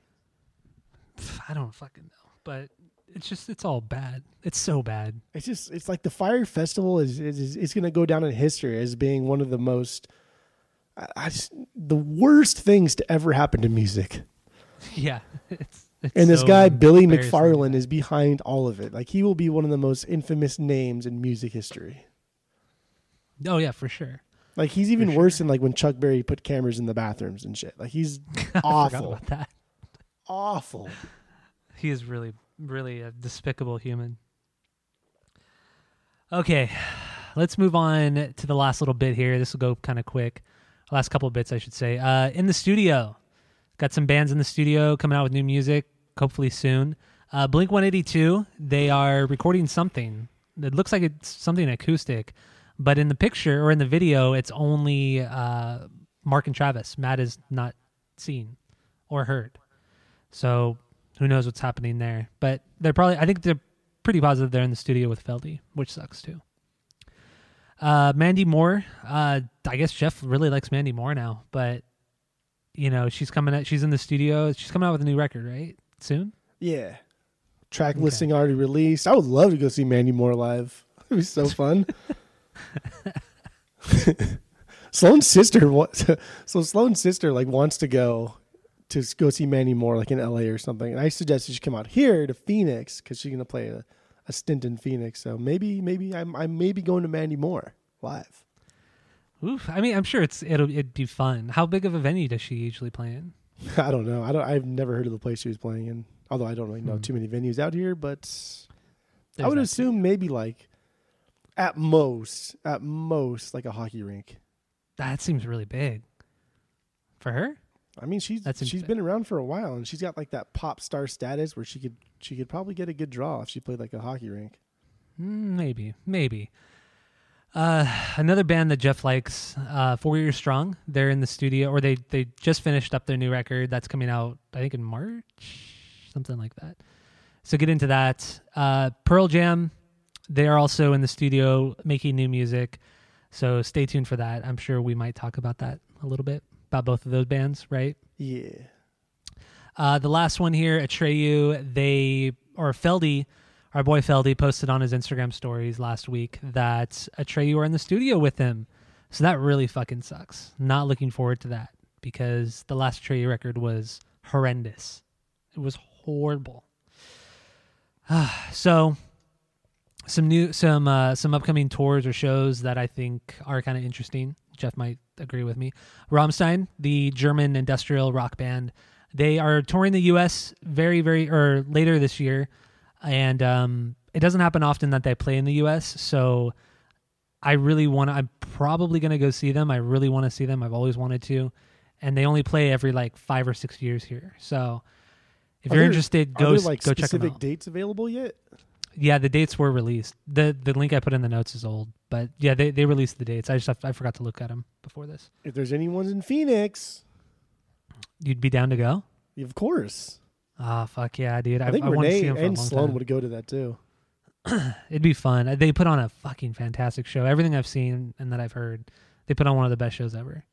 I don't fucking know, but it's just it's all bad. It's so bad. It's just it's like the Fyre Festival is is is going to go down in history as being one of the most I, I just, the worst things to ever happen to music. Yeah, it's, it's And this so guy Billy. McFarland is behind all of it. Like he will be one of the most infamous names in music history. Oh yeah, for sure. Like he's even For worse than like when Chuck Berry put cameras in the bathrooms and shit. Like he's awful, about that. awful. He is really, really a despicable human. Okay, let's move on to the last little bit here. This will go kind of quick. Last couple of bits, I should say. Uh, in the studio, got some bands in the studio coming out with new music, hopefully soon. Uh, Blink 182, they are recording something. It looks like it's something acoustic, but in the picture or in the video, it's only uh, Mark and Travis. Matt is not seen or heard. So who knows what's happening there? But they're probably I think they're pretty positive they're in the studio with Feldy, which sucks too. Uh, Mandy Moore, uh, I guess Jeff really likes Mandy Moore now, but you know she's coming out. She's in the studio. She's coming out with a new record, right? Soon. Yeah. Track Okay. listing already released. I would love to go see Mandy Moore live. It'd be so fun. Sloan's sister, so Sloan's sister like wants to go to go see Mandy Moore like in L.A. or something, and I suggested she come out here to Phoenix because she's gonna play a, a stint in Phoenix. So maybe, maybe I'm I'm maybe going to Mandy Moore live. Oof. I mean, I'm sure it's it'll it'd be fun. How big of a venue does she usually play in? I don't know. I don't. I've never heard of the place she was playing in. Although I don't really know Hmm. too many venues out here, but I would assume maybe like at most, at most like a hockey rink. That seems really big for her. I mean, she's That seems she's been around for a while, and she's got like that pop star status where she could she could probably get a good draw if she played like a hockey rink. Mm, Maybe, maybe. Uh, another band that Jeff likes, uh, Four Years Strong. They're in the studio, or they they just finished up their new record that's coming out. I think in March, something like that. So get into that. Uh, Pearl Jam. They are also in the studio making new music. So stay tuned for that. I'm sure we might talk about that a little bit about both of those bands, right? Yeah, Uh, the last one here, Atreyu, they or Feldy, our boy Feldy posted on his Instagram stories last week that Atreyu are in the studio with him. So that really fucking sucks. Not looking forward to that because the last Atreyu record was horrendous. It was horrible. so some new some uh, some upcoming tours or shows that I think are kind of interesting. Jeff might agree with me. Rammstein, the German industrial rock band, they are touring the U.S. very very or later this year, and um, it doesn't happen often that they play in the U.S. So I really want to. I'm probably going to go see them. I really want to see them. I've always wanted to, and they only play every like five or six years here. So if Are you're there- interested, go there like go check them specific dates available yet? Yeah, the dates were released. the The link I put in the notes is old, but yeah, they they released the dates. I just have, I forgot to look at them before this. If there's any ones in Phoenix, You'd be down to go? of course. Ah, fuck yeah, dude! I, I think I Renee and Sloan would go to that too. It'd be fun. They put on a fucking fantastic show. Everything I've seen and that I've heard, they put on one of the best shows ever.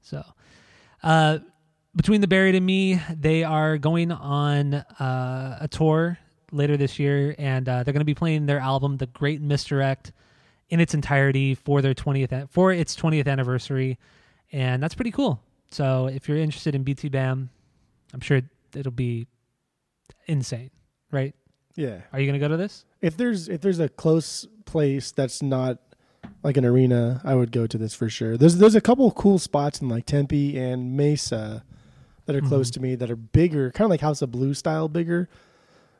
So, uh, between the buried and me, they are going on uh, a tour later this year, and uh, they're going to be playing their album, "The Great Misdirect," in its entirety for their twentieth for its twentieth anniversary, and that's pretty cool. So if you're interested in BTBAM, I'm sure it'll be insane, right? Yeah. Are you going to go to this? If there's if there's a close place that's not like an arena, I would go to this for sure. There's there's a couple of cool spots in like Tempe and Mesa that are close Mm-hmm. to me that are bigger, kind of like House of Blue style bigger.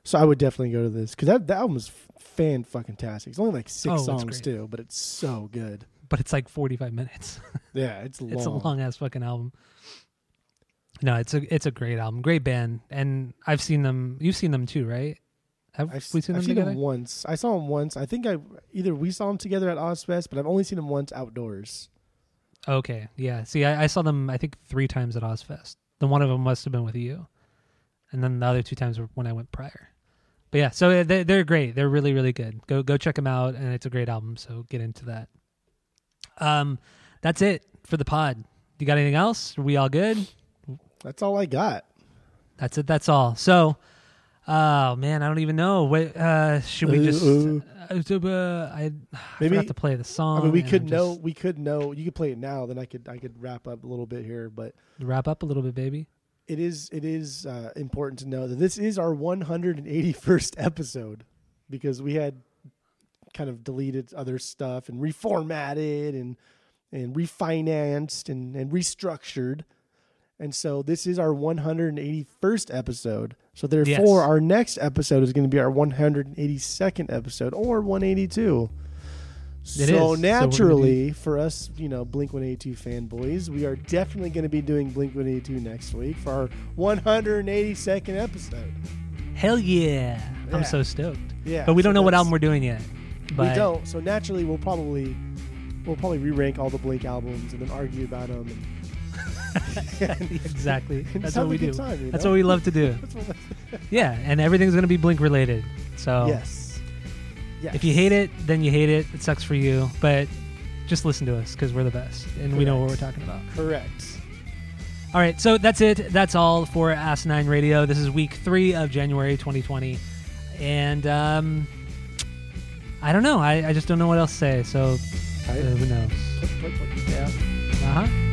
So I would definitely go to this because that, that album is fan fucking tastic. It's only like six Oh, it's songs great. too, but it's so good. But it's like 45 minutes. Yeah, it's long. It's a long ass fucking album. No, it's a it's a great album, great band, and I've seen them. You've seen them too, right? Have I've, we seen them I've seen together? him once. I saw him once. I think I either we saw him together at Ozzfest, but I've only seen him once outdoors. Okay, yeah. See, I, I saw them. I think three times at Ozzfest. Then one of them must have been with you, and then the other two times were when I went prior. But yeah, so uh, they, they're great. They're really really good. Go go check them out, and it's a great album. So get into that. Um, that's it for the pod. You got anything else? Are we all good? That's all I got. That's it. That's all. So, oh man, I don't even know. What uh, should we just? Ooh, Uh, I, I Maybe- forgot to play the song. I mean, we could I'm know. just- We could know. You could play it now. Then I could. I could wrap up a little bit here. But wrap up a little bit, baby. It is. It is uh, important to know that this is our 181st episode because we had kind of deleted other stuff and reformatted and and refinanced and and restructured. And so this is our 181st episode. So therefore, Yes. our next episode is going to be our 182nd episode or 182. It so is. So naturally, for us, you know, Blink 182 fanboys, we are definitely going to be doing Blink 182 next week for our 182nd episode. Hell yeah. Yeah. I'm so stoked. Yeah, But we don't so know what album we're doing yet. But we don't. So naturally, we'll probably we'll probably re-rank all the Blink albums and then argue about them. And exactly. That's what we do. time, you That's what we love to do. Yeah, and everything's gonna be Blink related. So yes. Yes. if you hate it, then you hate it. It sucks for you. But just listen to us because we're the best and we know what we're talking about. correct. All right, so that's it. That's all for Asinine Radio. This is week three of January 2020, and um, I don't know. I, I just don't know what else to say. So uh, who knows? Yeah. Uh huh.